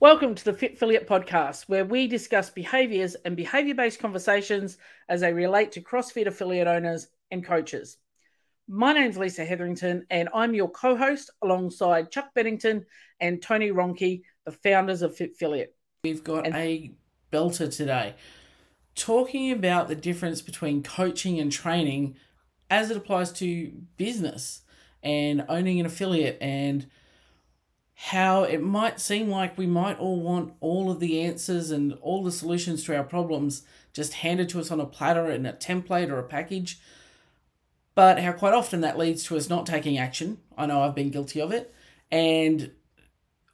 Welcome to the Fit Affiliate Podcast, where we discuss behaviors and behavior based conversations as they relate to CrossFit affiliate owners and coaches. My name is Lisa Hetherington, and I'm your co host alongside Chuck Bennington and Tony Ronke, the founders of Fit Affiliate. We've got and- a belter today talking about the difference between coaching and training as it applies to business and owning an affiliate and how it might seem like we might all want all of the answers and all the solutions to our problems just handed to us on a platter in a template or a package, but how quite often that leads to us not taking action. I know I've been guilty of it, and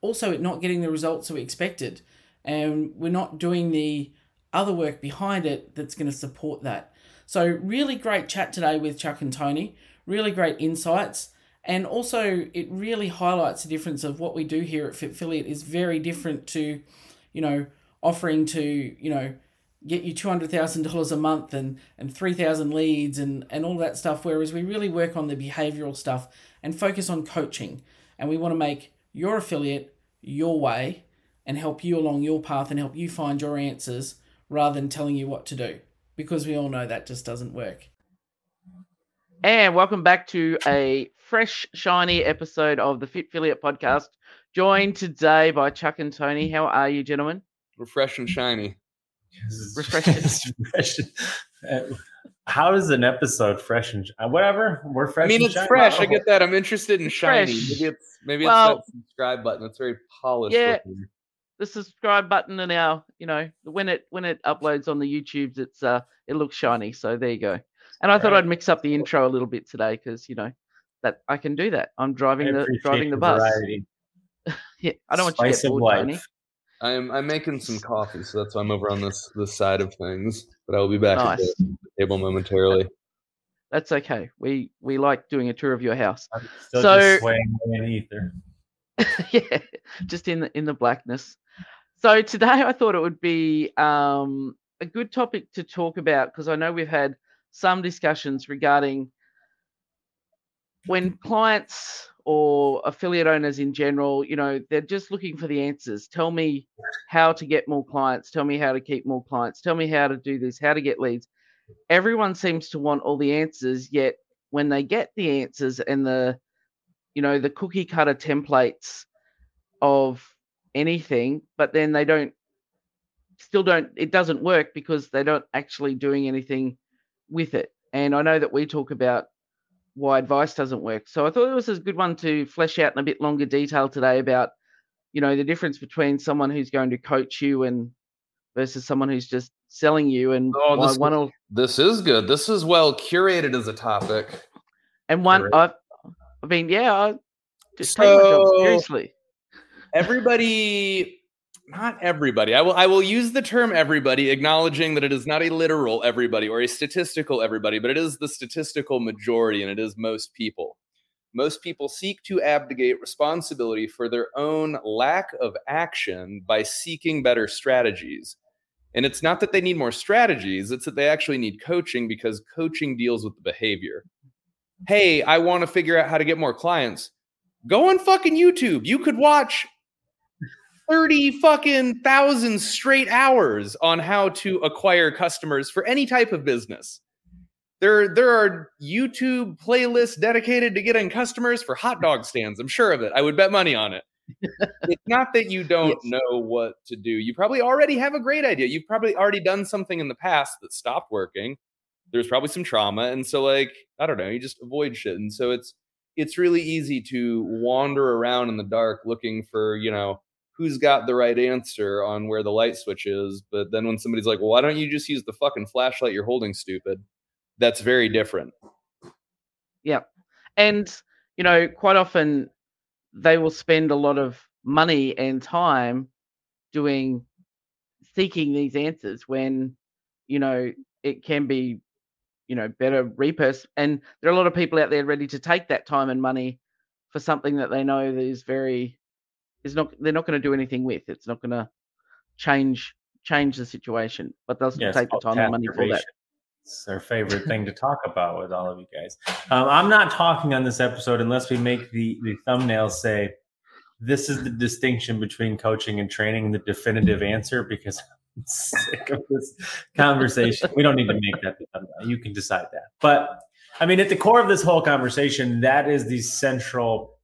also it not getting the results that we expected, and we're not doing the other work behind it that's going to support that. So, really great chat today with Chuck and Tony. Really great insights. And also, it really highlights the difference of what we do here at Fit Affiliate is very different to, you know, offering to, you know, get you $200,000 a month and, and 3,000 leads and, and all that stuff. Whereas we really work on the behavioral stuff and focus on coaching. And we want to make your affiliate your way and help you along your path and help you find your answers rather than telling you what to do. Because we all know that just doesn't work. And welcome back to a fresh, shiny episode of the Fit Affiliate podcast. Joined today by Chuck and Tony. How are you, gentlemen? Refresh and shiny. Refreshing. Uh, how is an episode fresh and uh, whatever? We're fresh. I mean, it's shiny. fresh. I get that. I'm interested in shiny. Fresh. Maybe it's maybe Well- it's that subscribe button. It's very polished. Yeah. looking. The subscribe button and our, you know, when it when it uploads on the YouTubes, it's uh it looks shiny. So there you go. And I thought Right. I'd mix up the intro a little bit today because you know that I can do that. I'm I driving the driving the the bus. Yeah, I don't want you to Spice get of bored, Tony. I'm I'm making some coffee, so that's why I'm over on this this side of things. But I will be back at the table momentarily. That's okay. We we like doing a tour of your house. I'm still So- just swaying in ether. yeah, just in the in the blackness. So today I thought it would be um, a good topic to talk about because I know we've had some discussions regarding when clients or affiliate owners in general, you know, they're just looking for the answers. Tell me how to get more clients. Tell me how to keep more clients. Tell me how to do this, how to get leads. Everyone seems to want all the answers, yet when they get the answers and the you know the cookie cutter templates of anything but then they don't still don't it doesn't work because they're not actually doing anything with it and i know that we talk about why advice doesn't work so i thought it was a good one to flesh out in a bit longer detail today about you know the difference between someone who's going to coach you and versus someone who's just selling you and Oh, this one will This is good. This is well curated as a topic. and one I've, I mean yeah I just take my job seriously Everybody, not everybody. I will I will use the term everybody, acknowledging that it is not a literal everybody or a statistical everybody, but it is the statistical majority, and it is most people. Most people seek to abdicate responsibility for their own lack of action by seeking better strategies. And it's not that they need more strategies, it's that they actually need coaching because coaching deals with the behavior. Hey, I want to figure out how to get more clients. Go on fucking YouTube. You could watch 30 fucking thousand straight hours on how to acquire customers for any type of business. There, there are YouTube playlists dedicated to getting customers for hot dog stands. I'm sure of it. I would bet money on it. it's not that you don't Yes. know what to do. You probably already have a great idea. You've probably already done something in the past that stopped working. There's probably some trauma. And so, like, I don't know, you just avoid shit. And so it's it's really easy to wander around in the dark looking for, you know, who's got the right answer on where the light switch is. But then when somebody's like, well, why don't you just use the fucking flashlight you're holding, stupid? That's very different. Yeah. And, you know, quite often they will spend a lot of money and time doing seeking these answers when, you know, it can be, you know, better repurpose. And there are a lot of people out there ready to take that time and money for something that they know that is very is not they're not going to do anything with. It's not going to change change the situation, but doesn't Yes, take the time and money for that. It's our favorite thing to talk about with all of you guys. Um, I'm not talking on this episode unless we make the, the thumbnail say this is the distinction between coaching and training, the definitive answer, because I'm sick of this conversation. we don't need to make that. You can decide that. But I mean, at the core of this whole conversation, that is the central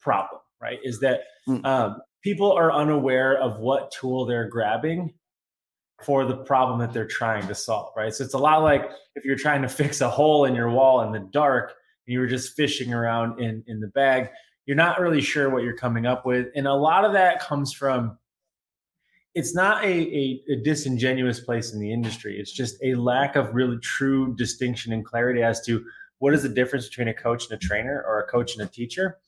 problem, right? Is that mm. um, people are unaware of what tool they're grabbing for the problem that they're trying to solve, right? So it's a lot like if you're trying to fix a hole in your wall in the dark and you were just fishing around in in the bag, you're not really sure what you're coming up with, and a lot of that comes from it's not a, a, a, disingenuous place in the industry. It's just a lack of really true distinction and clarity as to what is the difference between a coach and a trainer or a coach and a teacher.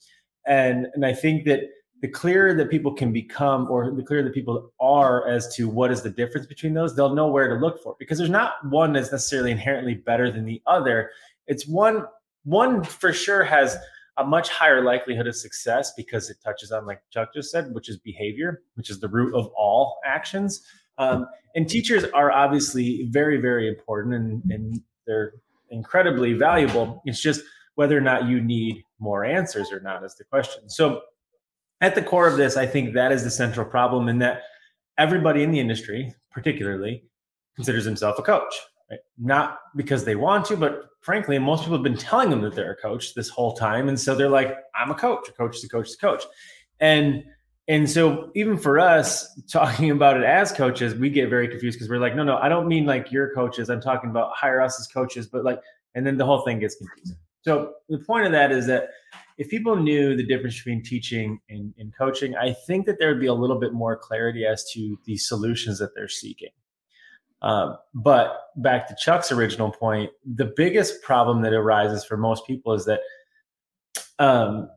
And, and I think that the clearer that people can become or the clearer that people are as to what is the difference between those, they'll know where to look for because there's not one that's necessarily inherently better than the other. It's one, one for sure has a much higher likelihood of success because it touches on, like Chuck just said, which is behavior, which is the root of all actions. Um, and teachers are obviously very, very important and, and they're incredibly valuable. It's just whether or not you need more answers or not is the question. So, at the core of this, I think that is the central problem, in that everybody in the industry, particularly, considers himself a coach. Right? Not because they want to, but frankly, most people have been telling them that they're a coach this whole time. And so they're like, I'm a coach, a coach is a coach is a coach. And and so even for us talking about it as coaches, we get very confused because we're like, no, no, I don't mean like your coaches. I'm talking about hire us as coaches, but like, and then the whole thing gets confusing. So the point of that is that if people knew the difference between teaching and, and coaching, I think that there would be a little bit more clarity as to the solutions that they're seeking. Um, but back to Chuck's original point, the biggest problem that arises for most people is that um,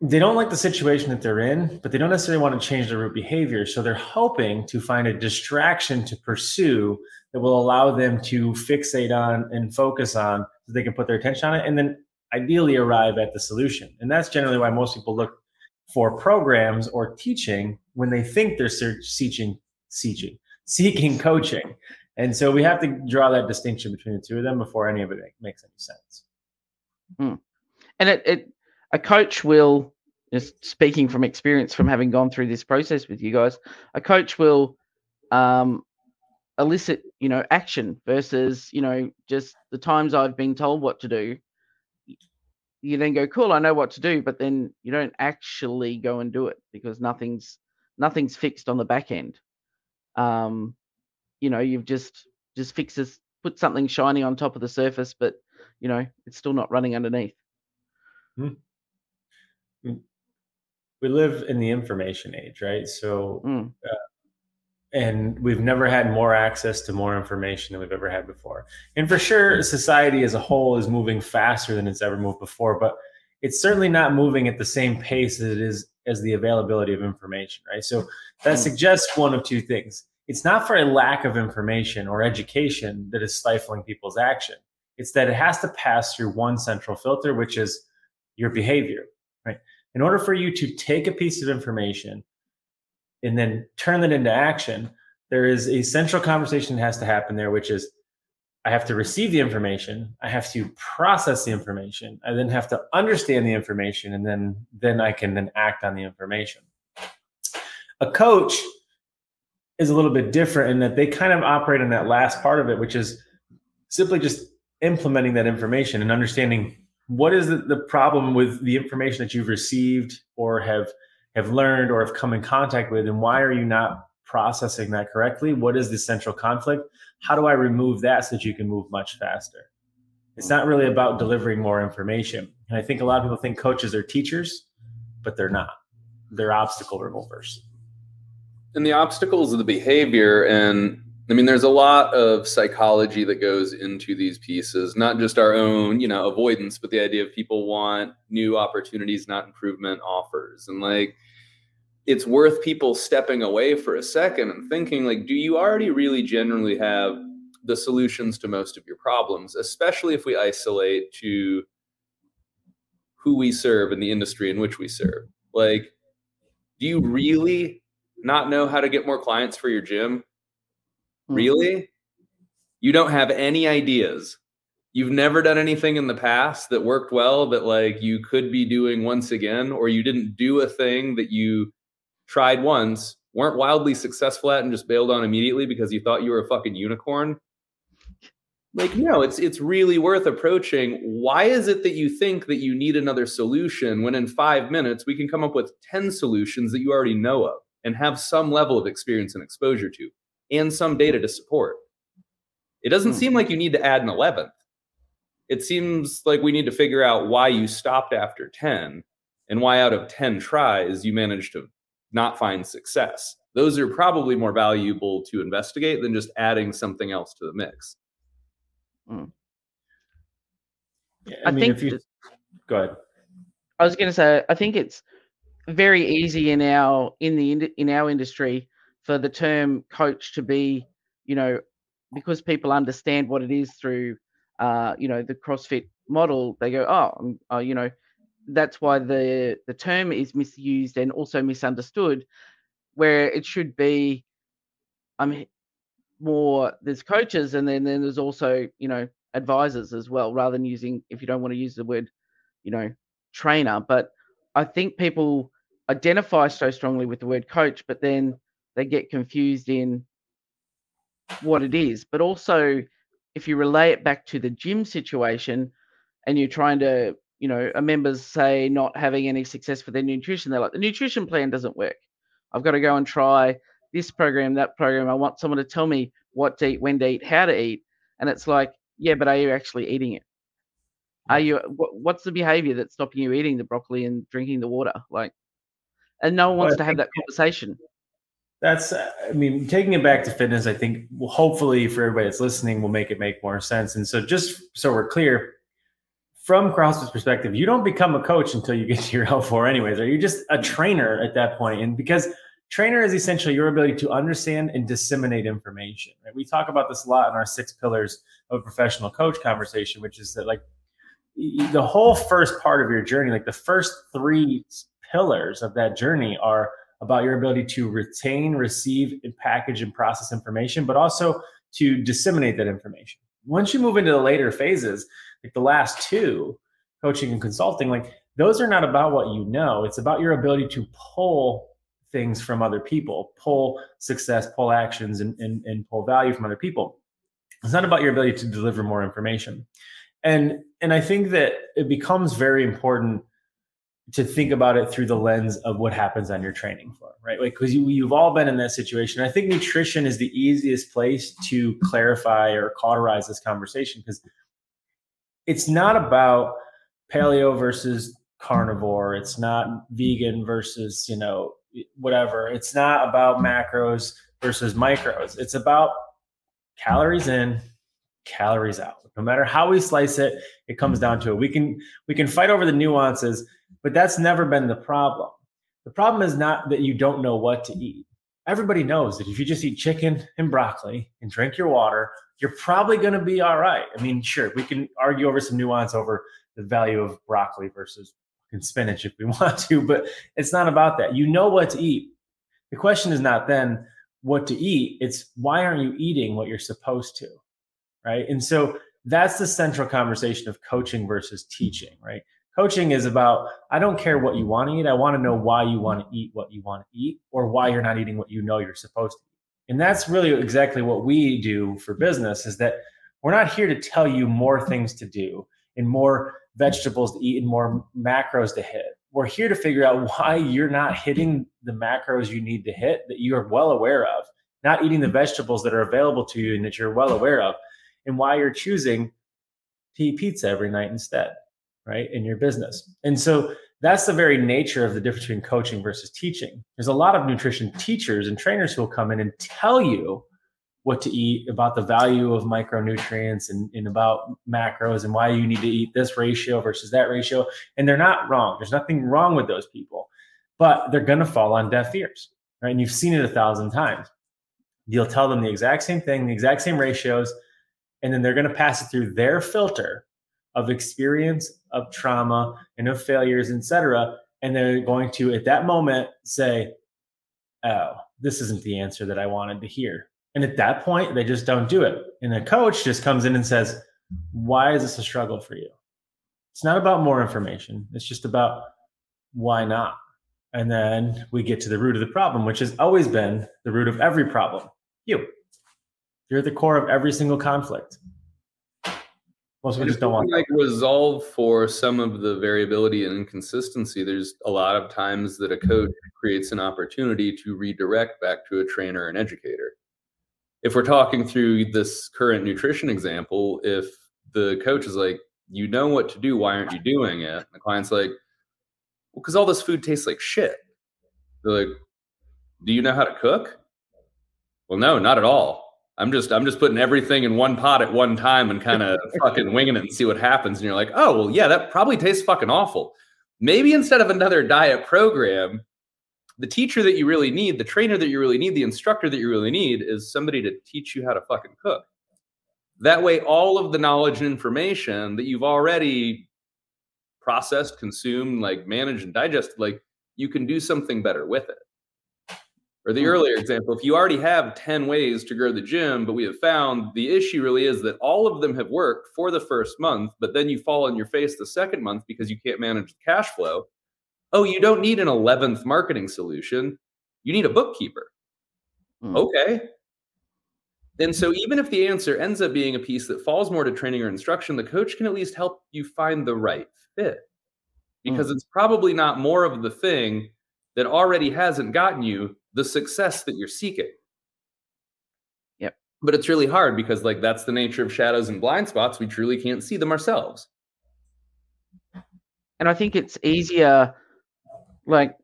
they don't like the situation that they're in, but they don't necessarily want to change their root behavior. So they're hoping to find a distraction to pursue that will allow them to fixate on and focus on so they can put their attention on it and then ideally arrive at the solution. And that's generally why most people look for programs or teaching when they think they're searching, seeking, seeking coaching. And so we have to draw that distinction between the two of them before any of it makes any sense. Hmm. And it, it, a coach will, just speaking from experience from having gone through this process with you guys, a coach will um, elicit, you know, action versus, you know, just the times I've been told what to do. You then go, cool, I know what to do, but then you don't actually go and do it because nothing's nothing's fixed on the back end um, you know, you've just just fixes put something shiny on top of the surface, but you know, it's still not running underneath. Hmm. We live in the information age, right? So, mm. uh, and we've never had more access to more information than we've ever had before. And for sure, society as a whole is moving faster than it's ever moved before, but it's certainly not moving at the same pace as it is as the availability of information, right? So that hmm. suggests one of two things. It's not for a lack of information or education that is stifling people's action. It's that it has to pass through one central filter, which is your behavior, right? In order for you to take a piece of information and then turn that into action, there is a central conversation that has to happen there, which is I have to receive the information, I have to process the information, I then have to understand the information, and then then I can then act on the information. A coach is a little bit different in that they kind of operate in that last part of it, which is simply just implementing that information and understanding what is the, the problem with the information that you've received or have have learned or have come in contact with and why are you not processing that correctly? What is the central conflict? How do i remove that so that you can move much faster? It's not really about delivering more information. And i think a lot of people think coaches are teachers but they're not. They're obstacle removers. And the obstacles of the behavior and I mean, there's a lot of psychology that goes into these pieces, not just our own, you know, avoidance, but the idea of people want new opportunities, not improvement offers. And like, it's worth people stepping away for a second and thinking, like, do you already really generally have the solutions to most of your problems, especially if we isolate to who we serve and the industry in which we serve? Like, do you really not know how to get more clients for your gym? Mm-hmm. Really? You don't have any ideas. you've never done anything in the past that worked well that like you could be doing once again or you didn't do a thing that you tried once weren't wildly successful at and just bailed on immediately because you thought you were a fucking unicorn like no it's it's really worth approaching why is it that you think that you need another solution when in 5 minutes we can come up with 10 solutions that you already know of and have some level of experience and exposure to and some data to support it doesn't hmm. seem like you need to add an 11th it seems like we need to figure out why you stopped after 10 and why out of 10 tries you managed to not find success. Those are probably more valuable to investigate than just adding something else to the mix. Mm. Yeah, I, I mean, think. You, go ahead. I was going to say, I think it's very easy in our in the in our industry for the term coach to be, you know, because people understand what it is through uh, you know, the CrossFit model, they go, oh, uh, you know, that's why the the term is misused and also misunderstood, where it should be, I mean, more there's coaches and then then there's also you know advisors as well, rather than using if you don't want to use the word, you know, trainer. But I think people identify so strongly with the word coach, but then they get confused in what it is. But also if you relay it back to the gym situation and you're trying to, you know, a member's say not having any success with their nutrition, they're like, the nutrition plan doesn't work. I've got to go and try this program, that program. I want someone to tell me what to eat, when to eat, how to eat. And it's like, yeah, but are you actually eating it? Are you, what's the behavior that's stopping you eating the broccoli and drinking the water? Like, and no one wants well, to have that conversation that's i mean taking it back to fitness i think hopefully for everybody that's listening will make it make more sense. And so just so we're clear from crossfit's perspective you don't become a coach until you get to your l4 anyways. Or you're just a trainer at that point? And because trainer is essentially your ability to understand and disseminate information right? We talk about this a lot in our six pillars of a professional coach conversation which is that like the whole first part of your journey like the first three pillars of that journey are about your ability to retain, receive, and package and process information, but also to disseminate that information. Once you move into the later phases, like the last two, coaching and consulting, like those are not about what you know. It's about your ability to pull things from other people, pull success, pull actions, and, and, and pull value from other people. It's not about your ability to deliver more information. And and I think that it becomes very important to think about it through the lens of what happens on your training floor, right? Like, because you, you've all been in that situation. I think nutrition is the easiest place to clarify or cauterize this conversation because it's not about paleo versus carnivore. It's not vegan versus, you know, whatever. It's not about macros versus micros. It's about calories in, calories out. No matter how we slice it, it comes down to it. We can we can fight over the nuances but that's never been the problem. The problem is not that you don't know what to eat. Everybody knows that if you just eat chicken and broccoli and drink your water, you're probably going to be all right. I mean, sure, we can argue over some nuance over the value of broccoli versus spinach if we want to, but it's not about that. You know what to eat. The question is not then what to eat, it's why aren't you eating what you're supposed to? Right. And so that's the central conversation of coaching versus teaching, right? Coaching is about I don't care what you want to eat. I want to know why you want to eat what you want to eat or why you're not eating what you know you're supposed to eat. And that's really exactly what we do for business is that we're not here to tell you more things to do and more vegetables to eat and more macros to hit. We're here to figure out why you're not hitting the macros you need to hit that you are well aware of, not eating the vegetables that are available to you and that you're well aware of, and why you're choosing to eat pizza every night instead right in your business. And so that's the very nature of the difference between coaching versus teaching. There's a lot of nutrition teachers and trainers who will come in and tell you what to eat about the value of micronutrients and, and about macros and why you need to eat this ratio versus that ratio. And they're not wrong. There's nothing wrong with those people but they're going to fall on deaf ears right? And you've seen it a thousand times. You'll tell them the exact same thing the exact same ratios and then they're going to pass it through their filter of experience of trauma and of failures etc and they're going to at that moment say oh this isn't the answer that i wanted to hear and at that point they just don't do it and the coach just comes in and says why is this a struggle for you? It's not about more information. It's just about why not? And then we get to the root of the problem, which has always been the root of every problem. You. You're at the core of every single conflict. Most people just don't want like resolve for some of the variability and inconsistency. There's a lot of times that a coach creates an opportunity to redirect back to a trainer and educator. If we're talking through this current nutrition example, if the coach is like, you know what to do, why aren't you doing it? the client's like, well, because all this food tastes like shit. They're like, do you know how to cook? Well, no, not at all. I'm just I'm just putting everything in one pot at one time and kind of fucking winging it and see what happens. And you're like, oh well, yeah, that probably tastes fucking awful. Maybe instead of another diet program, the teacher that you really need, the trainer that you really need, the instructor that you really need is somebody to teach you how to fucking cook. That way, all of the knowledge and information that you've already processed, consumed, like managed and digested, like you can do something better with it. Or the hmm. earlier example, if you already have 10 ways to grow the gym, but we have found the issue really is that all of them have worked for the first month, but then you fall on your face the second month because you can't manage the cash flow. Oh, you don't need an 11th marketing solution. You need a bookkeeper. Hmm. Okay. And so, even if the answer ends up being a piece that falls more to training or instruction, the coach can at least help you find the right fit because hmm. it's probably not more of the thing that already hasn't gotten you the success that you're seeking. Yep. But it's really hard because like that's the nature of shadows and blind spots. We truly can't see them ourselves. And I think it's easier like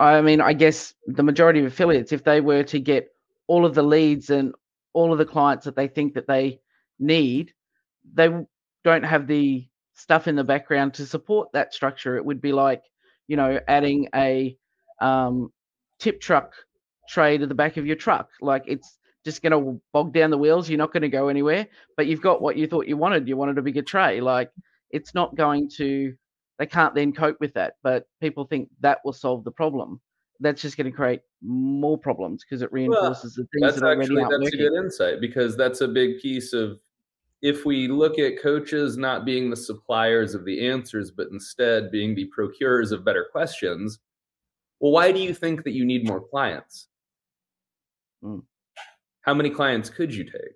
I mean, I guess the majority of affiliates, if they were to get all of the leads and all of the clients that they think that they need, they don't have the stuff in the background to support that structure. It would be like, you know, adding a um, tip truck tray to the back of your truck. Like it's just going to bog down the wheels. You're not going to go anywhere, but you've got what you thought you wanted. You wanted a bigger tray. Like it's not going to, they can't then cope with that. But people think that will solve the problem. That's just going to create more problems because it reinforces well, the things that's that are actually, already That's working. a good insight because that's a big piece of if we look at coaches not being the suppliers of the answers, but instead being the procurers of better questions, well, why do you think that you need more clients? Mm. How many clients could you take?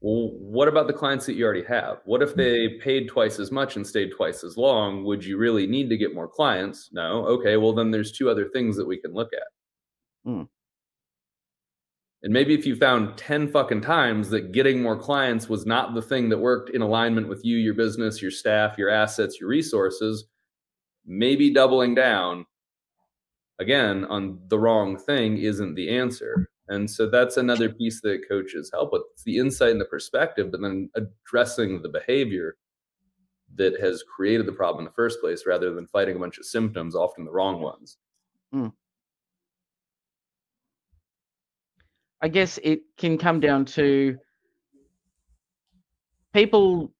Well, what about the clients that you already have? What if they paid twice as much and stayed twice as long? Would you really need to get more clients? No. Okay, well, then there's two other things that we can look at. Mm. And maybe if you found 10 fucking times that getting more clients was not the thing that worked in alignment with you, your business, your staff, your assets, your resources, maybe doubling down again on the wrong thing isn't the answer. And so that's another piece that coaches help with. It's the insight and the perspective, but then addressing the behavior that has created the problem in the first place rather than fighting a bunch of symptoms, often the wrong ones. Mm. I guess it can come down to people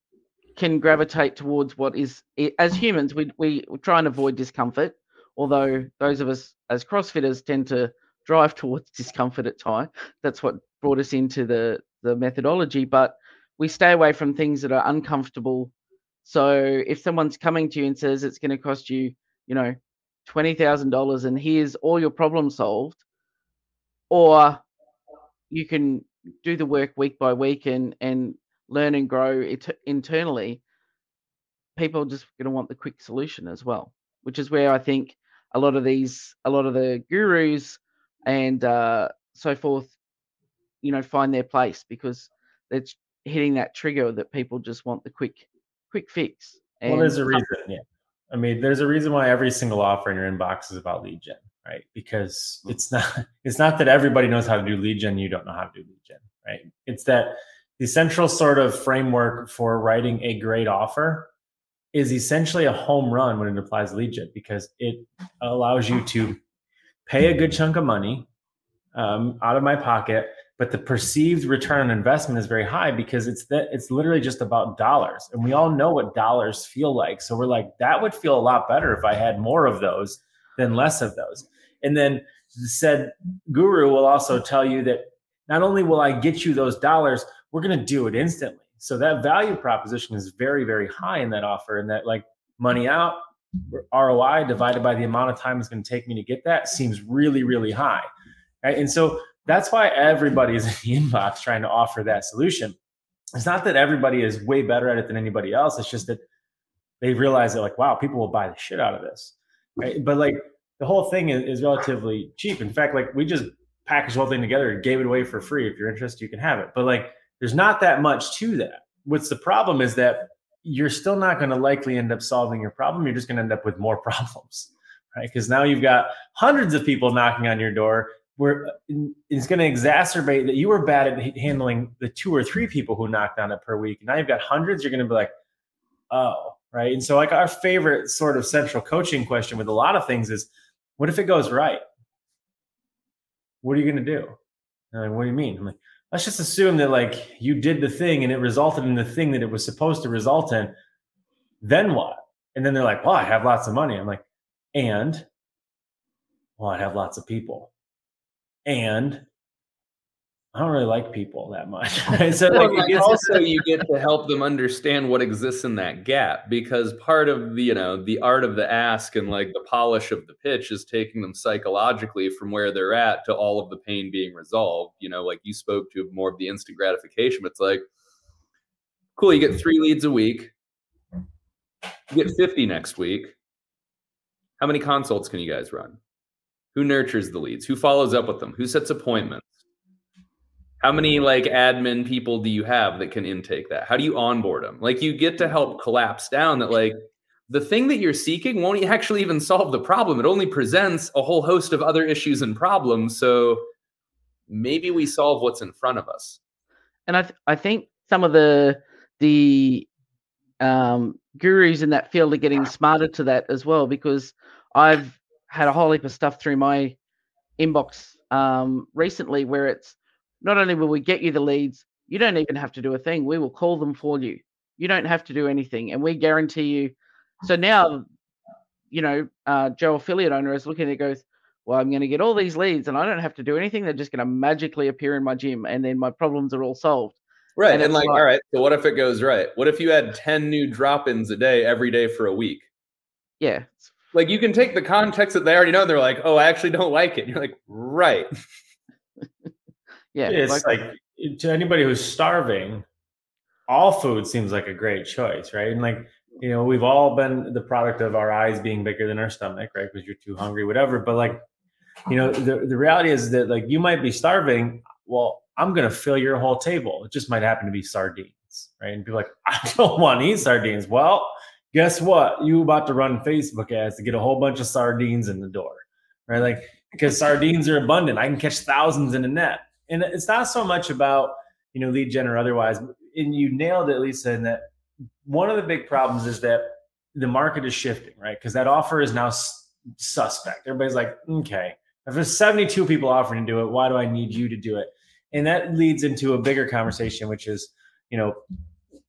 can gravitate towards what is as humans we we try and avoid discomfort although those of us as crossfitters tend to drive towards discomfort at time that's what brought us into the the methodology but we stay away from things that are uncomfortable. So if someone's coming to you and says it's going to cost you you know $20,000 and here's all your problems solved or you can do the work week by week and and learn and grow it internally, people are just going to want the quick solution as well, which is where I think a lot of these, a lot of the gurus and uh, so forth, you know, find their place because it's hitting that trigger that people just want the quick, quick fix. And well, there's a reason, yeah. I mean, there's a reason why every single offer in your inbox is about lead gen, right? Because mm. it's not it's not that everybody knows how to do lead gen, you don't know how to do lead gen, right? It's that the central sort of framework for writing a great offer is essentially a home run when it applies lead gen because it allows you to pay a good chunk of money um, out of my pocket, but the perceived return on investment is very high because it's that it's literally just about dollars, and we all know what dollars feel like. So we're like, that would feel a lot better if I had more of those than less of those. And then said guru will also tell you that not only will I get you those dollars, we're going to do it instantly. So that value proposition is very, very high in that offer, and that like money out ROI divided by the amount of time it's going to take me to get that seems really, really high. Right. And so that's why everybody is in the inbox trying to offer that solution. It's not that everybody is way better at it than anybody else. It's just that they realize that like, wow, people will buy the shit out of this. Right. But like the whole thing is, is relatively cheap. In fact, like we just packaged the whole thing together and gave it away for free. If you're interested, you can have it. But like there's not that much to that. What's the problem is that you're still not going to likely end up solving your problem. You're just going to end up with more problems, right? Because now you've got hundreds of people knocking on your door. Where it's going to exacerbate that you were bad at handling the two or three people who knocked on it per week. Now you've got hundreds. You're going to be like, oh, right. And so, like our favorite sort of central coaching question with a lot of things is, what if it goes right? What are you going to do? And Like, what do you mean? I'm like, let's just assume that like you did the thing and it resulted in the thing that it was supposed to result in. Then what? And then they're like well i have lots of money. I'm like and? Well i have lots of people. And I don't really like people that much. Right? So well, like, also you get to help them understand what exists in that gap because part of the you know the art of the ask and like the polish of the pitch is taking them psychologically from where they're at to all of the pain being resolved. You know, like you spoke to more of the instant gratification. It's like, cool, you get three leads a week, you get 50 next week. How many consults can you guys run? Who nurtures the leads? Who follows up with them? Who sets appointments? How many like admin people do you have that can intake that? How do you onboard them like you get to help collapse down that like the thing that you're seeking won't actually even solve the problem. It only presents a whole host of other issues and problems so maybe we solve what's in front of us. And i th- i think some of the the um, gurus in that field are getting smarter to that as well because i've had a whole heap of stuff through my inbox um, recently where it's not only will we get you the leads, you don't even have to do a thing. We will call them for you. You don't have to do anything, and we guarantee you. So now, you know, uh, Joe affiliate owner is looking at it goes, well, I'm going to get all these leads, and I don't have to do anything. They're just going to magically appear in my gym, and then my problems are all solved. Right, and, and like, like, all right, so what if it goes right? What if you had ten new drop-ins a day every day for a week? Yeah, like you can take the context that they already know. They're like, oh, I actually don't like it. And you're like, right. Yeah, it's like, like eh, to anybody who's starving, all food seems like a great choice, right? And like you know, we've all been the product of our eyes being bigger than our stomach, right? Because you're too hungry, whatever. But like, you know, the the reality is that like you might be starving. Well, I'm gonna fill your whole table. It just might happen to be sardines, right? And be like, I don't want to eat sardines. Well, guess what? You about to run Facebook ads to get a whole bunch of sardines in the door, right? Like because sardines are abundant. I can catch thousands in a net and it's not so much about you know lead gen or otherwise and you nailed it lisa in that one of the big problems is that the market is shifting right? Because that offer is now suspect. Everybody's like okay if there's 72 people offering to do it why do i need you to do it? And that leads into a bigger conversation which is you know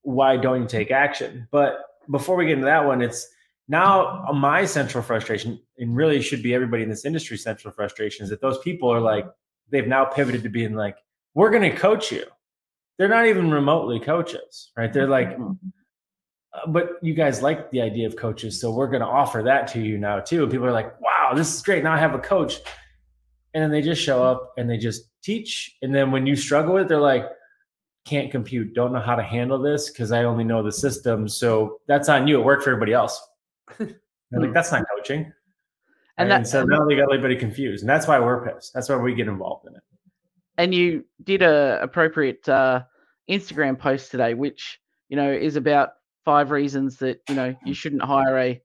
why don't you take action? But before we get into that one it's now my central frustration and really should be everybody in this industry central frustration is that those people are like they've now pivoted to being like, we're going to coach you. They're not even remotely coaches, right? They're like, mm-hmm. uh, but you guys like the idea of coaches, so we're going to offer that to you now too. And people are like, wow, this is great. Now I have a coach. And then they just show up and they just teach. And then when you struggle with it, they're like, can't compute, don't know how to handle this because I only know the system. So that's on you. It worked for everybody else. like, that's not coaching. And, and so now they got everybody confused, and that's why we're pissed. That's why we get involved in it. And you did a appropriate uh, Instagram post today, which you know is about five reasons that you know you shouldn't hire a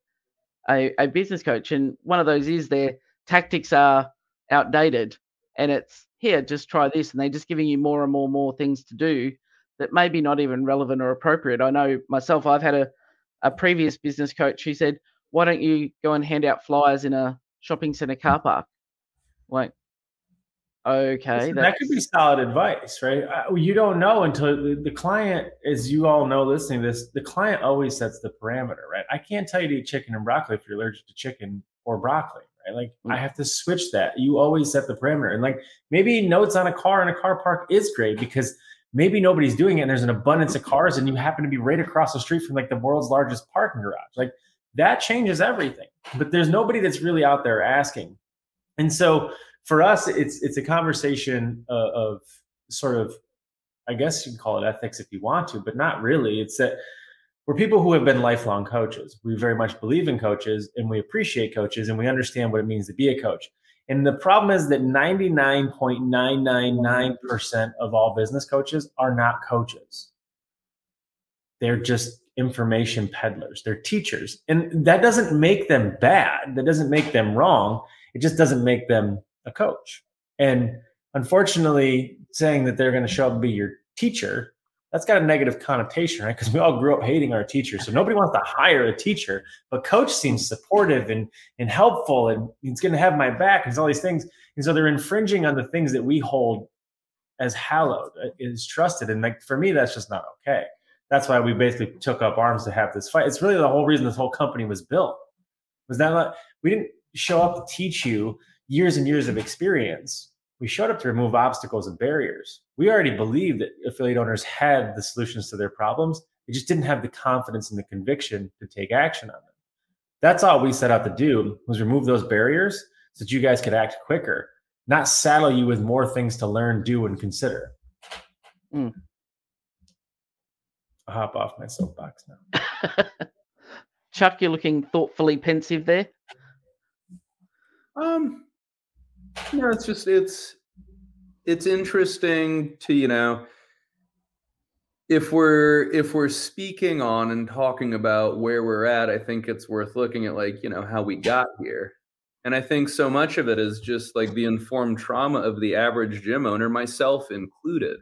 a, a business coach, and one of those is their tactics are outdated, and it's here just try this, and they're just giving you more and more and more things to do that maybe not even relevant or appropriate. I know myself, I've had a a previous business coach who said, "Why don't you go and hand out flyers in a shopping center car park. Like, okay, that could be solid advice, right? You don't know until the, the, client, as you all know, listening to this, the client always sets the parameter, right? I can't tell you to eat chicken and broccoli if you're allergic to chicken or broccoli, right? Like, mm-hmm. I have to switch that. You always set the parameter, and like maybe notes on a car in a car park is great because maybe nobody's doing it and there's an abundance of cars and you happen to be right across the street from like the world's largest parking garage. Like that changes everything. But there's nobody that's really out there asking. And so for us, it's it's a conversation uh, of sort of, I guess you can call it ethics if you want to, but not really. It's that we're people who have been lifelong coaches. We very much believe in coaches and we appreciate coaches and we understand what it means to be a coach. And the problem is that 99.999% of all business coaches are not coaches. They're just information peddlers, they're teachers. And that doesn't make them bad, that doesn't make them wrong. It just doesn't make them a coach. And unfortunately, saying that they're going to show up and be your teacher that's got a negative connotation, right? Because we all grew up hating our teachers. So nobody wants to hire a teacher, but coach seems supportive and, and helpful and he's going to have my back and all these things. And so they're infringing on the things that we hold as hallowed, uh, is trusted. And like for me, that's just not okay. That's why we basically took up arms to have this fight. It's really the whole reason this whole company was built. Was that not, we didn't show up to teach you years and years of experience we showed up to remove obstacles and barriers. We already believed that affiliate owners had the solutions to their problems. They just didn't have the confidence and the conviction to take action on them. That's all we set out to do was remove those barriers so that you guys could act quicker, not saddle you with more things to learn, do, and consider. Mm. I'll hop off my soapbox now. Chuck, you're looking thoughtfully pensive there. Um, no, it's just it's it's interesting to you know if we're if we're speaking on and talking about where we're at i think it's worth looking at like you know how we got here and i think so much of it is just like the informed trauma of the average gym owner myself included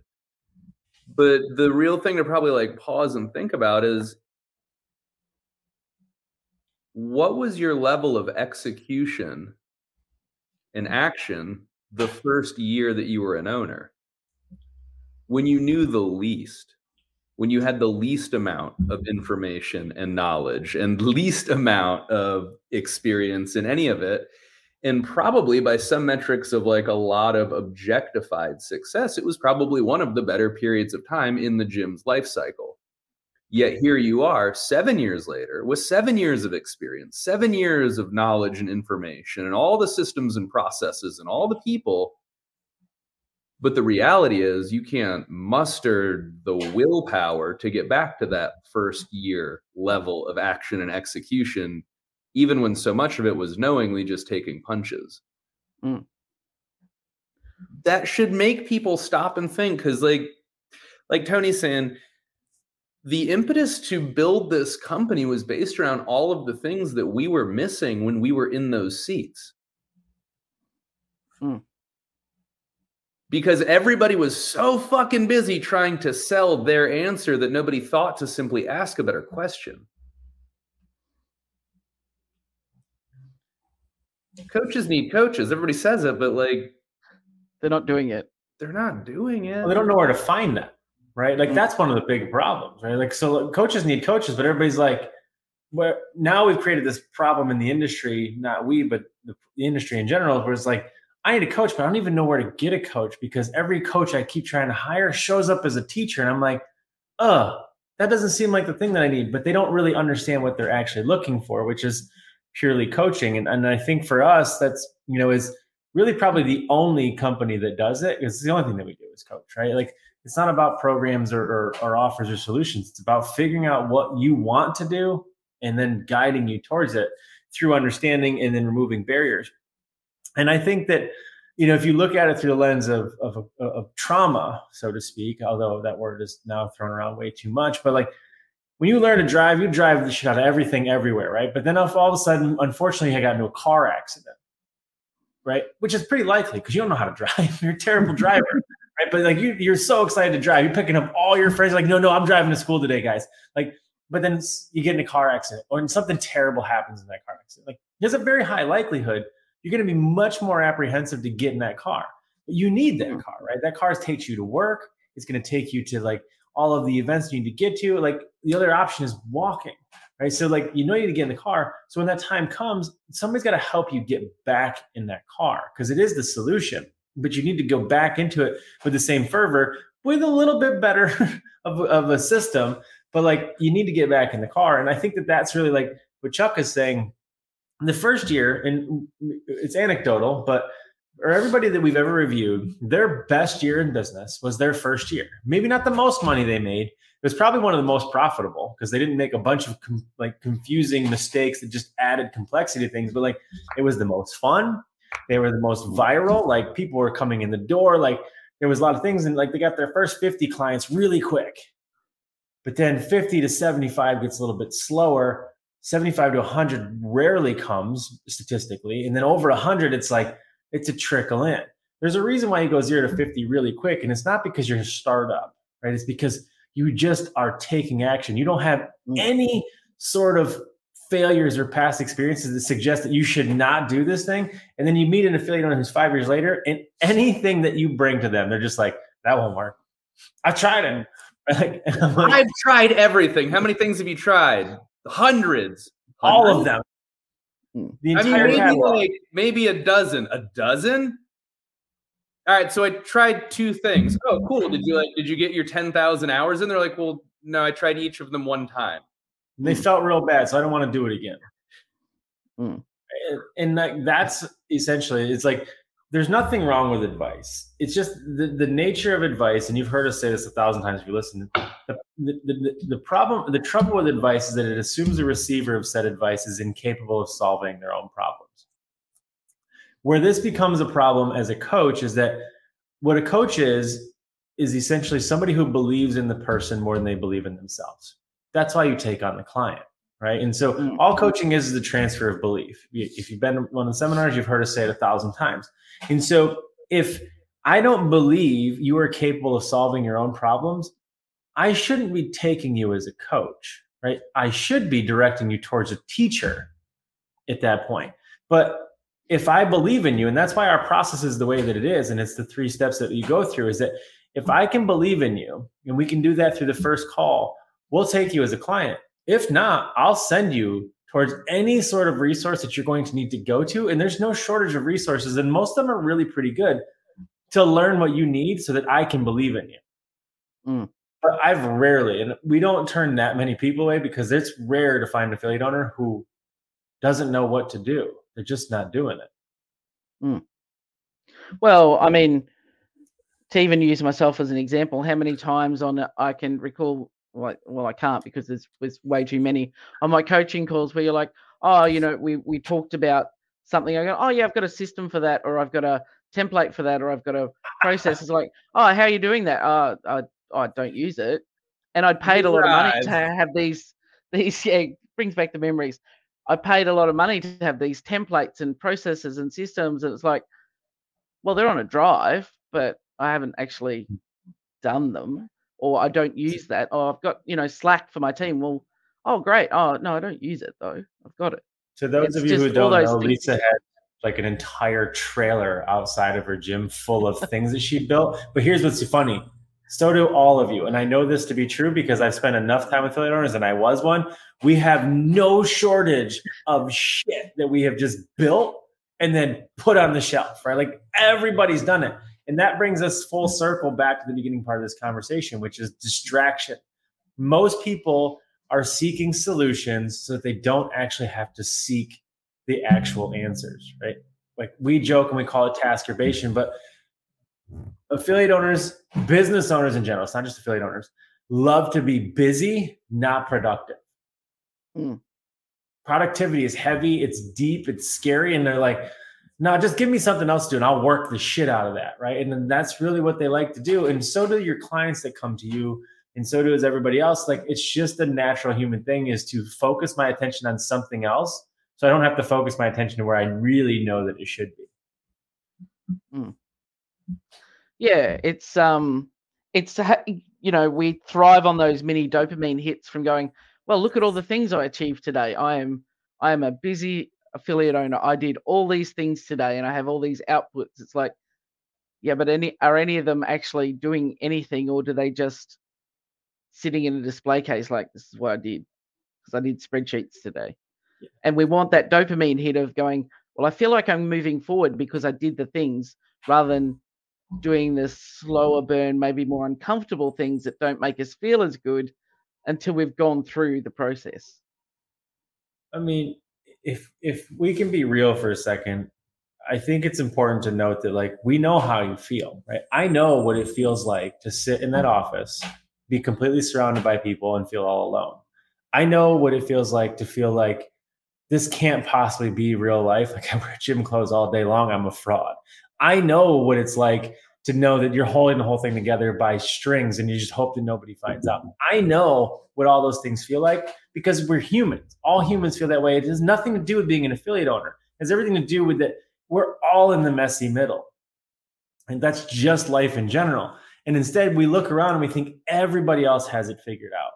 but the real thing to probably like pause and think about is what was your level of execution and action the first year that you were an owner? When you knew the least when you had the least amount of information and knowledge and least amount of experience in any of it and probably by some metrics of like a lot of objectified success it was probably one of the better periods of time in the gym's life cycle Yet here you are, seven years later, with seven years of experience, seven years of knowledge and information, and all the systems and processes and all the people. But the reality is, you can't muster the willpower to get back to that first year level of action and execution, even when so much of it was knowingly just taking punches. Mm. That should make people stop and think because, like, like Tony's saying, the impetus to build this company was based around all of the things that we were missing when we were in those seats. Hmm. Because everybody was so fucking busy trying to sell their answer that nobody thought to simply ask a better question. Coaches need coaches. Everybody says it, but like they're not doing it. They're not doing it. Well, they don't know where to find them, right? Like mm. that's one of the big problems, right? Like so coaches need coaches, but everybody's like, where now we've created this problem in the industry, not we, but the, the industry in general, where it's like, I need a coach, but I don't even know where to get a coach because every coach I keep trying to hire shows up as a teacher. And I'm like, uh, that doesn't seem like the thing that I need, but they don't really understand what they're actually looking for, which is purely coaching. And, and I think for us, that's, you know, is really probably the only company that does it. It's the only thing that we do is coach, right? Like it's not about programs or, or, or offers or solutions. It's about figuring out what you want to do and then guiding you towards it through understanding and then removing barriers. And I think that, you know, if you look at it through the lens of, of, of trauma, so to speak, although that word is now thrown around way too much, but like when you learn to drive, you drive the shit out of everything everywhere, right? But then all of a sudden, unfortunately, I got into a car accident, right? Which is pretty likely because you don't know how to drive. You're a terrible driver right? But like you, you're so excited to drive. You're picking up all your friends. Like, no, no, I'm driving to school today, guys. Like, but then you get in a car accident, or something terrible happens in that car accident. Like, there's a very high likelihood you're going to be much more apprehensive to get in that car. But you need that hmm. car, right? That car takes you to work. It's going to take you to like all of the events you need to get to. Like the other option is walking, right? So like you know you need to get in the car. So when that time comes, somebody's got to help you get back in that car because it is the solution but you need to go back into it with the same fervor with a little bit better of, of a system, but like you need to get back in the car. And I think that that's really like what Chuck is saying. The first year, and mm, it's anecdotal, but or everybody that we've ever reviewed, their best year in business was their first year. Maybe not the most money they made. It was probably one of the most profitable because they didn't make a bunch of com- like confusing mistakes that just added complexity to things. But like it was the most fun. They were the most viral. Like people were coming in the door. Like there was a lot of things, and like they got their first 50 clients really quick. But then 50 to 75 gets a little bit slower. 75 to 100 rarely comes statistically. And then over 100, it's like, it's a trickle in. There's a reason why you go zero to 50 really quick. And it's not because you're a startup, right? It's because you just are taking action. You don't have mm. any sort of failures or past experiences that suggest that you should not do this thing. And then you meet an affiliate owner who's five years later, and anything that you bring to them, they're just like, that won't work. I tried it. Like, like, I've tried everything. How many things have you tried? Hundreds. All of them. Hmm. The entire I mean, maybe, like, maybe a dozen. A dozen? All right, so I tried two things. Oh, cool. Did you like? Did you get your ten thousand hours in? They're like, well, no, I tried each of them one time. And they felt real bad, so I don't want to do it again. Mm. And, and that's essentially it's like there's nothing wrong with advice. It's just the, the nature of advice, and you've heard us say this a thousand times if you listen. The, the, the, the problem, the trouble with advice is that it assumes the receiver of said advice is incapable of solving their own problems. Where this becomes a problem as a coach is that what a coach is is essentially somebody who believes in the person more than they believe in themselves that's why you take on the client right? And so mm. all coaching is the transfer of belief. If you've been to one of the seminars you've heard us say it a thousand times. And so if i don't believe you are capable of solving your own problems i shouldn't be taking you as a coach right? I should be directing you towards a teacher at that point. But if i believe in you and that's why our process is the way that it is and it's the three steps that you go through is that if i can believe in you and we can do that through the first call we'll take you as a client. If not, I'll send you towards any sort of resource that you're going to need to go to. And there's no shortage of resources, and most of them are really pretty good to learn what you need so that I can believe in you. Mm. But I've rarely, and we don't turn that many people away because it's rare to find an affiliate owner who doesn't know what to do. They're just not doing it. Mm. Well, I mean, to even use myself as an example, how many times on I can recall like well i can't because there's, there's way too many on my coaching calls where you're like oh you know we we talked about something. I go oh yeah i've got a system for that or i've got a template for that or i've got a process. It's like oh how are you doing that? Uh, I, I don't use it. And i'd paid a lot of money to have these these yeah brings back the memories. I paid a lot of money to have these templates and processes and systems and it's like well they're on a drive but i haven't actually done them or I don't use that. Oh, I've got, you know, Slack for my team. Well, oh, great. Oh, no, I don't use it though. I've got it. To those it's of you who don't know, things. Lisa had like an entire trailer outside of her gym full of things that she built. But here's what's funny. So do all of you. And I know this to be true because I've spent enough time with affiliate owners and I was one. We have no shortage of shit that we have just built and then put on the shelf, right? Like everybody's done it. And that brings us full circle back to the beginning part of this conversation, which is distraction. Most people are seeking solutions so that they don't actually have to seek the actual answers, right? Like we joke and we call it taskurbation, but affiliate owners, business owners in general, it's not just affiliate owners, love to be busy, not productive. Mm. Productivity is heavy, it's deep, it's scary, and they're like, no, just give me something else to do and I'll work the shit out of that. Right. And then that's really what they like to do. And so do your clients that come to you. And so does everybody else. Like it's just a natural human thing is to focus my attention on something else. So I don't have to focus my attention to where I really know that it should be. Mm. Yeah. It's, um, it's, you know, we thrive on those mini dopamine hits from going, well, look at all the things I achieved today. I am, I am a busy affiliate owner, I did all these things today and I have all these outputs. It's like, yeah, but any are any of them actually doing anything or do they just sitting in a display case like this is what I did? Because I did spreadsheets today. Yeah. And we want that dopamine hit of going, well, I feel like I'm moving forward because I did the things rather than doing this slower burn, maybe more uncomfortable things that don't make us feel as good until we've gone through the process. I mean, if if we can be real for a second, I think it's important to note that like we know how you feel, right? I know what it feels like to sit in that office, be completely surrounded by people and feel all alone. I know what it feels like to feel like this can't possibly be real life. Like I wear gym clothes all day long, I'm a fraud. I know what it's like to know that you're holding the whole thing together by strings and you just hope that nobody finds out. I know what all those things feel like because we're humans. All humans feel that way. It has nothing to do with being an affiliate owner. It has everything to do with that we're all in the messy middle. And that's just life in general. And instead, we look around and we think everybody else has it figured out.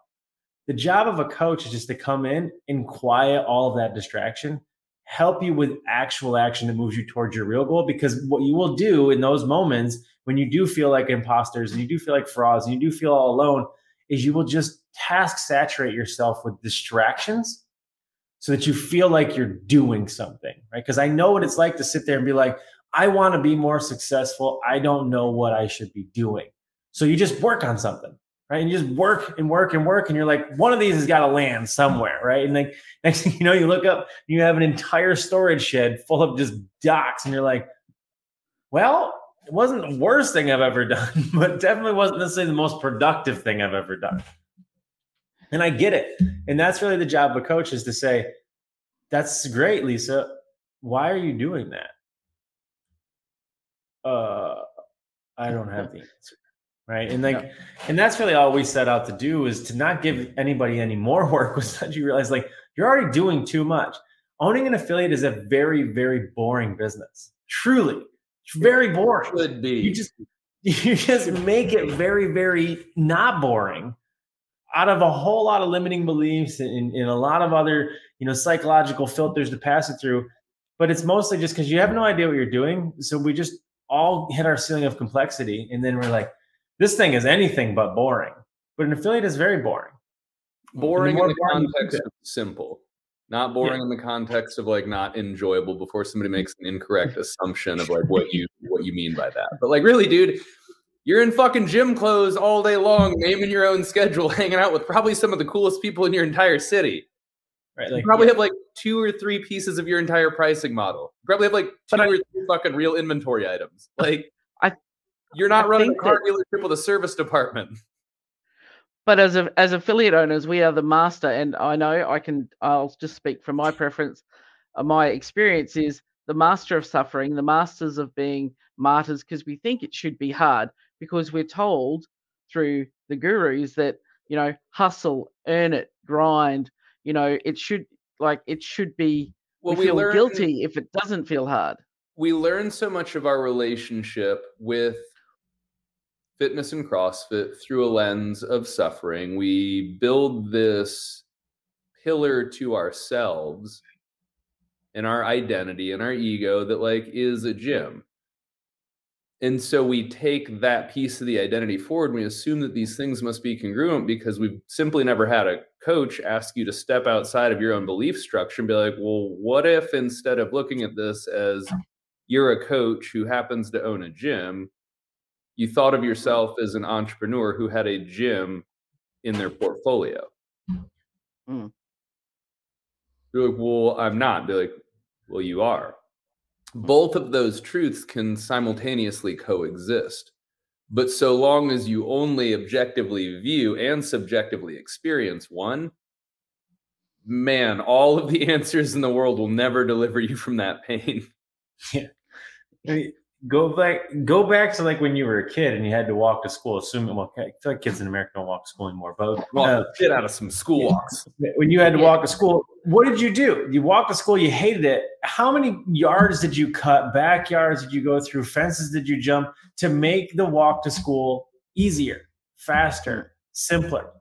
The job of a coach is just to come in and quiet all of that distraction help you with actual action that moves you towards your real goal. Because what you will do in those moments when you do feel like imposters and you do feel like frauds and you do feel all alone is you will just task saturate yourself with distractions so that you feel like you're doing something, right? Because I know what it's like to sit there and be like, I want to be more successful. I don't know what I should be doing. So you just work on something right? And you just work and work and work, and you're like, one of these has got to land somewhere, right? And like next thing you know, you look up, you have an entire storage shed full of just docs, and you're like, well, it wasn't the worst thing I've ever done, but definitely wasn't necessarily the most productive thing I've ever done. And I get it. And that's really the job of a coach is to say, that's great, Lisa. Why are you doing that? Uh, I don't have the answer right and like yeah. and that's really all we set out to do is to not give anybody any more work was that you realize like you're already doing too much owning an affiliate is a very very boring business truly it's very boring. Should be. You just you just make it very very not boring out of a whole lot of limiting beliefs and, and a lot of other you know psychological filters to pass it through. But it's mostly just because you have no idea what you're doing. So we just all hit our ceiling of complexity and then we're like this thing is anything but boring. But an affiliate is very boring. Boring in the boring context of simple, not boring yeah. in the context of like not enjoyable before somebody makes an incorrect assumption of like what you what you mean by that. But like really, dude, you're in fucking gym clothes all day long, naming your own schedule, hanging out with probably some of the coolest people in your entire city. Right. Like, you probably yeah. have like two or three pieces of your entire pricing model. You probably have like two or three fucking real inventory items. Like I, you're not I running a car dealership with a service department. But as a, as affiliate owners, we are the master, and I know I can. I'll just speak from my preference. Uh, my experience is the master of suffering, the masters of being martyrs, because we think it should be hard because we're told through the gurus that you know hustle, earn it, grind. You know it should like it should be. Well, we, we feel learn, guilty if it doesn't feel hard. We learn so much of our relationship with fitness and CrossFit through a lens of suffering. We build this pillar to ourselves and our identity and our ego that like is a gym. And so we take that piece of the identity forward and we assume that these things must be congruent because we've simply never had a coach ask you to step outside of your own belief structure and be like, well, what if instead of looking at this as you're a coach who happens to own a gym, you thought of yourself as an entrepreneur who had a gym in their portfolio. Mm. You're like, well, I'm not. They're like, well, you are. Both of those truths can simultaneously coexist. But so long as you only objectively view and subjectively experience one, man, all of the answers in the world will never deliver you from that pain. Yeah. I mean, go back go back to like when you were a kid and you had to walk to school assuming well i feel like kids in america don't walk to school anymore but uh, get out of some school walks. When you had to walk to school what did you do? You walked to school you hated it. How many yards did you cut? Backyards did you go through? Fences did you jump? To make the walk to school easier faster simpler.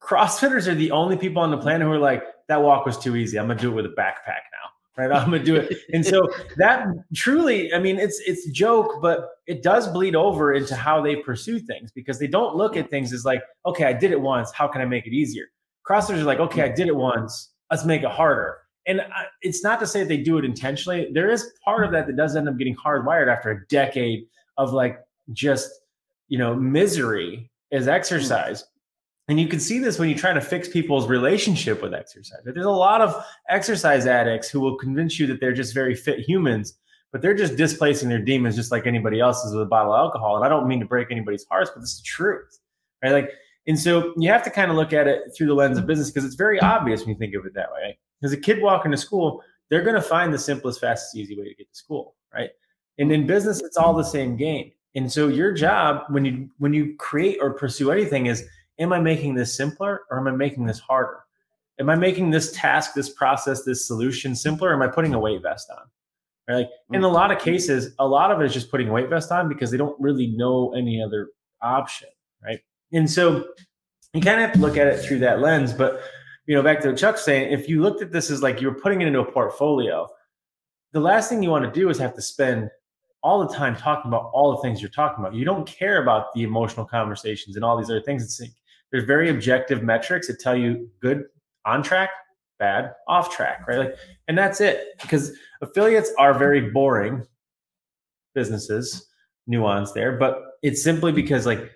Crossfitters are the only people on the planet who are like that walk was too easy. I'm gonna do it with a backpack now right? I'm gonna do it. And so that truly, I mean, it's it's joke, but it does bleed over into how they pursue things because they don't look at things as like, okay, I did it once. How can I make it easier? Crossers are like, okay, I did it once. Let's make it harder. And it's not to say that they do it intentionally. There is part of that that does end up getting hardwired after a decade of like just you know misery as hmm. exercise and you can see this when you try to fix people's relationship with exercise. There's a lot of exercise addicts who will convince you that they're just very fit humans, but they're just displacing their demons just like anybody else is with a bottle of alcohol. And I don't mean to break anybody's hearts, but it's the truth, right? Like, and so you have to kind of look at it through the lens of business because it's very obvious when you think of it that way. Because a kid walking to school, they're going to find the simplest, fastest, easy way to get to school, right? And in business, it's all the same game. And so your job when you when you create or pursue anything is am I making this simpler or am I making this harder? Am I making this task, this process, this solution simpler? Or am I putting a weight vest on? Right? Like in a mm-hmm. lot of cases, a lot of it is just putting a weight vest on because they don't really know any other option, right? And so you kind of have to look at it through that lens. But you know, back to Chuck saying, if you looked at this as like you're putting it into a portfolio, the last thing you want to do is have to spend all the time talking about all the things you're talking about. You don't care about the emotional conversations and all these other things. It's there's very objective metrics that tell you good on track, bad off track, right? Like, and that's it. Because affiliates are very boring businesses, nuance there, but it's simply because like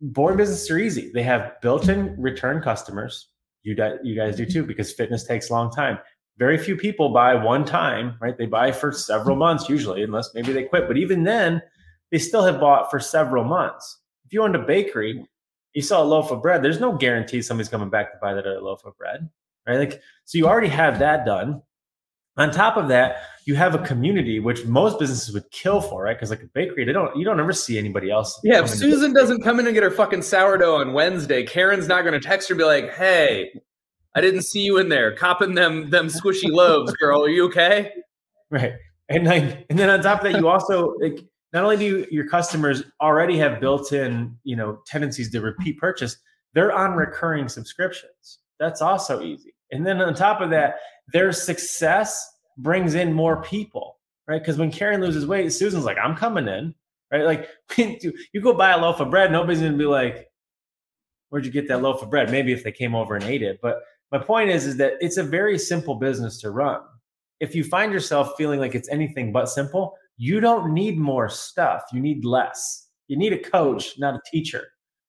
boring businesses are easy. They have built-in return customers. You, you guys do too, because fitness takes a long time. Very few people buy one time, right? They buy for several months usually, unless maybe they quit. But even then, they still have bought for several months. If you owned a bakery, you saw a loaf of bread, there's no guarantee somebody's coming back to buy that other loaf of bread, right? Like, so you already have that done. On top of that, you have a community which most businesses would kill for, right? Because like a bakery, they don't you don't ever see anybody else. Yeah, if Susan doesn't come in and get her fucking sourdough on Wednesday, Karen's not going to text her and be like, "Hey, I didn't see you in there copping them them squishy loaves, girl. Are you okay?" Right, and like, and then on top of that, you also like not only do your customers already have built-in you know tendencies to repeat purchase they're on recurring subscriptions. That's also easy. And then on top of that their success brings in more people right? Because when karen loses weight susan's like i'm coming in right? Like you go buy a loaf of bread nobody's to be like where'd you get that loaf of bread? Maybe if they came over and ate it. But my point is is that it's a very simple business to run. If you find yourself feeling like it's anything but simple you don't need more stuff. You need less. You need a coach, not a teacher.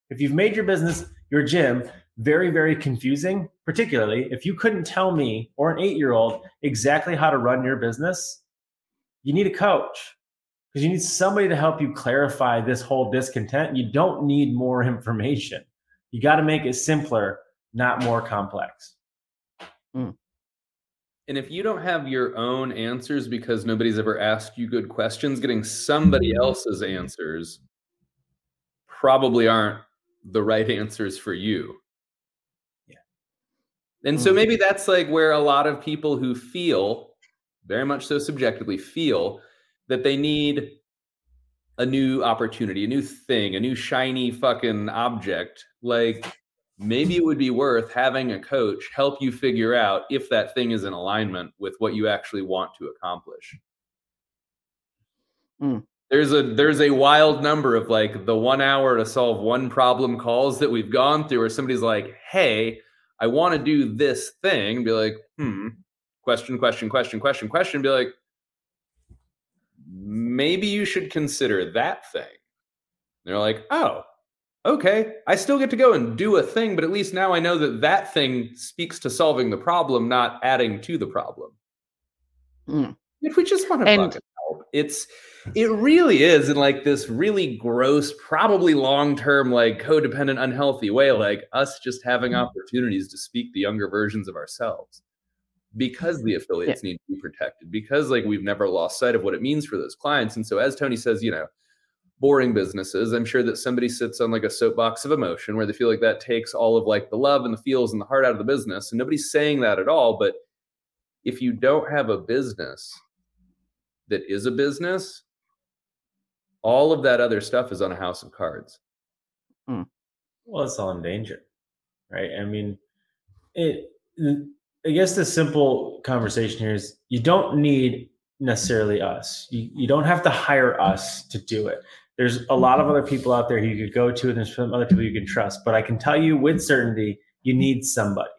If you've made your business, your gym, very, very confusing, particularly if you couldn't tell me or an eight year old exactly how to run your business, you need a coach because you need somebody to help you clarify this whole discontent. You don't need more information. You got to make it simpler, not more complex. Mm. And if you don't have your own answers because nobody's ever asked you good questions, getting somebody mm-hmm. else's answers probably aren't the right answers for you. Yeah. And so mm-hmm. maybe that's like where a lot of people who feel very much so subjectively feel that they need a new opportunity, a new thing, a new shiny fucking object. Like maybe it would be worth having a coach help you figure out if that thing is in alignment with what you actually want to accomplish. Mm. There's a there's a wild number of like the one hour to solve one problem calls that we've gone through where somebody's like, hey, I want to do this thing. and Be like, hmm, question, question, question, question, question. Be like, maybe you should consider that thing. And they're like, oh, okay, I still get to go and do a thing, but at least now I know that that thing speaks to solving the problem, not adding to the problem. Mm. If we just want to and, help, it's it really is in like this really gross, probably long term, like codependent, unhealthy way, like us just having mm. opportunities to speak the younger versions of ourselves because the affiliates yeah. need to be protected because like we've never lost sight of what it means for those clients and so as tony says you know boring businesses. I'm sure that somebody sits on like a soapbox of emotion where they feel like that takes all of like the love and the feels and the heart out of the business and nobody's saying that at all but if you don't have a business that is a business all of that other stuff is on a house of cards. Hmm. well it's all in danger right? I mean it i guess the simple conversation here is you don't need necessarily us. You, you don't have to hire us to do it there's a lot of mm-hmm. other people out there who you could go to, and there's some other people you can trust. But I can tell you with certainty, you need somebody.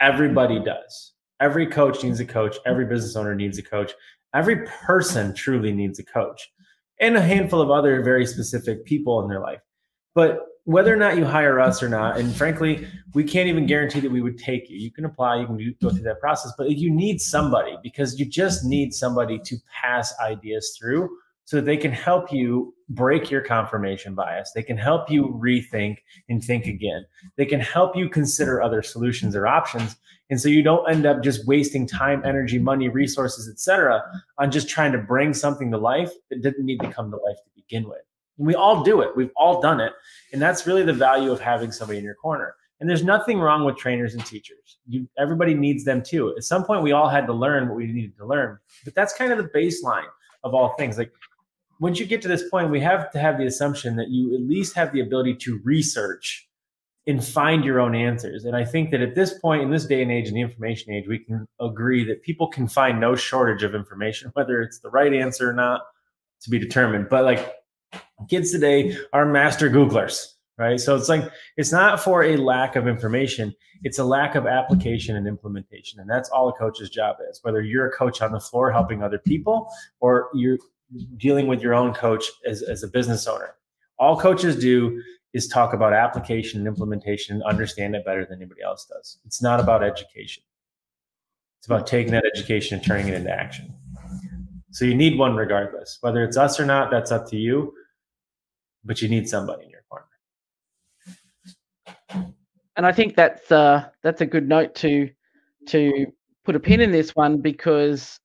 Everybody does. Every coach needs a coach. Every business owner needs a coach. Every person truly needs a coach. and a handful of other very specific people in their life. But whether or not you hire us or not, and frankly, we can't even guarantee that we would take you. You can apply, you can go through that process, but you need somebody because you just need somebody to pass ideas through so that they can help you break your confirmation bias. They can help you rethink and think again. They can help you consider other solutions or options. And so you don't end up just wasting time, energy, money, resources, etc., on just trying to bring something to life that didn't need to come to life to begin with. And we all do it. We've all done it. And that's really the value of having somebody in your corner. And there's nothing wrong with trainers and teachers. You, everybody needs them too. At some point, we all had to learn what we needed to learn. But that's kind of the baseline of all things. Like once you get to this point, we have to have the assumption that you at least have the ability to research and find your own answers. And I think that at this point, in this day and age, in the information age, we can agree that people can find no shortage of information, whether it's the right answer or not to be determined. But like kids today are master Googlers, right? So it's like it's not for a lack of information, it's a lack of application and implementation. And that's all a coach's job is, whether you're a coach on the floor helping other people or you're dealing with your own coach as, as a business owner. All coaches do is talk about application and implementation and understand it better than anybody else does. It's not about education. It's about taking that education and turning it into action. So you need one regardless. Whether it's us or not, that's up to you. But you need somebody in your corner. And I think that's uh, that's a good note to to put a pin in this one because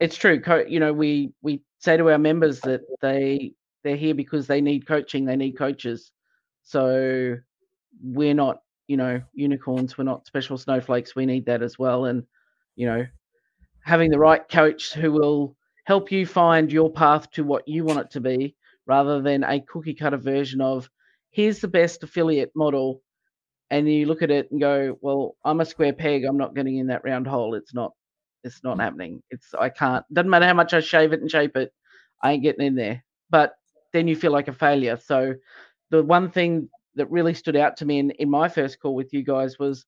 it's true. You know, we we say to our members that they they're here because they need coaching, they need coaches. So we're not, you know, unicorns, we're not special snowflakes. We need that as well. And, you know, having the right coach who will help you find your path to what you want it to be rather than a cookie cutter version of here's the best affiliate model and you look at it and go well i'm a square peg i'm not getting in that round hole it's not it's not happening. It's I can't. Doesn't matter how much I shave it and shape it, I ain't getting in there. But then you feel like a failure. So the one thing that really stood out to me in, in my first call with you guys was,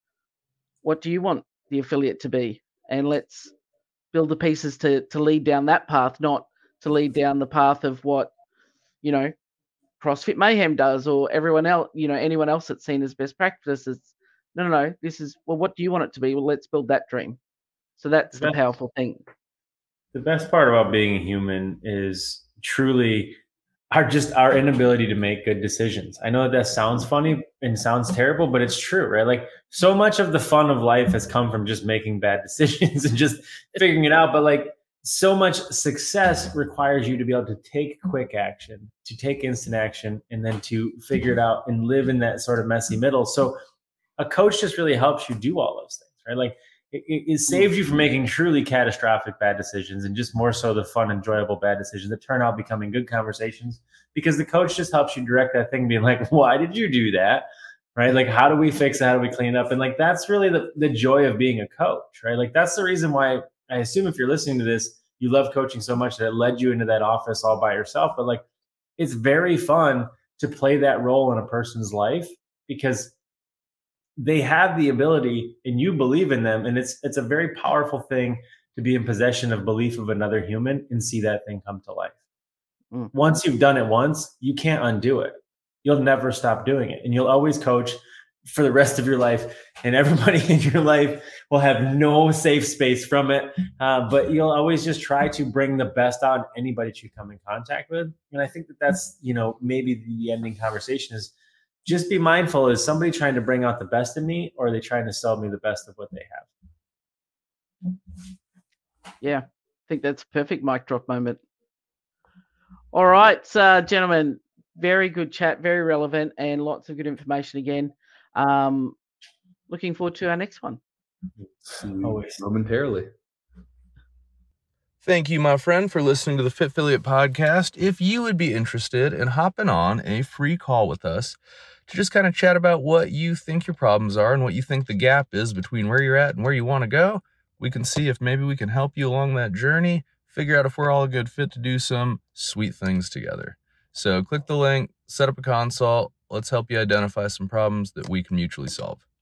what do you want the affiliate to be? And let's build the pieces to to lead down that path, not to lead down the path of what you know CrossFit Mayhem does or everyone else, you know, anyone else that's seen as best practices. No, no, no. This is well, what do you want it to be? Well, let's build that dream. So that's the, the powerful thing. The best part about being a human is truly our just our inability to make good decisions. I know that sounds funny and sounds terrible, but it's true, right? Like so much of the fun of life has come from just making bad decisions and just figuring it out. But like so much success requires you to be able to take quick action, to take instant action, and then to figure it out and live in that sort of messy middle. So a coach just really helps you do all those things, right? Like it, it, hmm. saves you from making truly catastrophic bad decisions and just more so the fun, enjoyable bad decisions that turn out becoming good conversations because the coach just helps you direct that thing, being like, why did you do that? Right? Like, how do we fix it? How do we clean it up? And like, that's really the, the joy of being a coach, right? Like, that's the reason why I assume if you're listening to this, you love coaching so much that it led you into that office all by yourself. But like, it's very fun to play that role in a person's life because they have the ability and you believe in them. And it's it's a very powerful thing to be in possession of belief of another human and see that thing come to life. Mm. once you've done it once you can't undo it. You'll never stop doing it. And you'll always coach for the rest of your life. And everybody in your life will have no safe space from it. Uh, but you'll always just try to bring the best out of anybody that you come in contact with. And i think that that's you know maybe the ending conversation is just be mindful is somebody trying to bring out the best in me or are they trying to sell me the best of what they have? Yeah i think that's a perfect mic drop moment. All right uh, gentlemen very good chat very relevant and lots of good information again. Um, looking forward to our next one. Always. Momentarily. Thank you, my friend, for listening to the FitFilliate podcast. If you would be interested in hopping on a free call with us to just kind of chat about what you think your problems are and what you think the gap is between where you're at and where you want to go, we can see if maybe we can help you along that journey, figure out if we're all a good fit to do some sweet things together. So click the link, set up a consult. Let's help you identify some problems that we can mutually solve.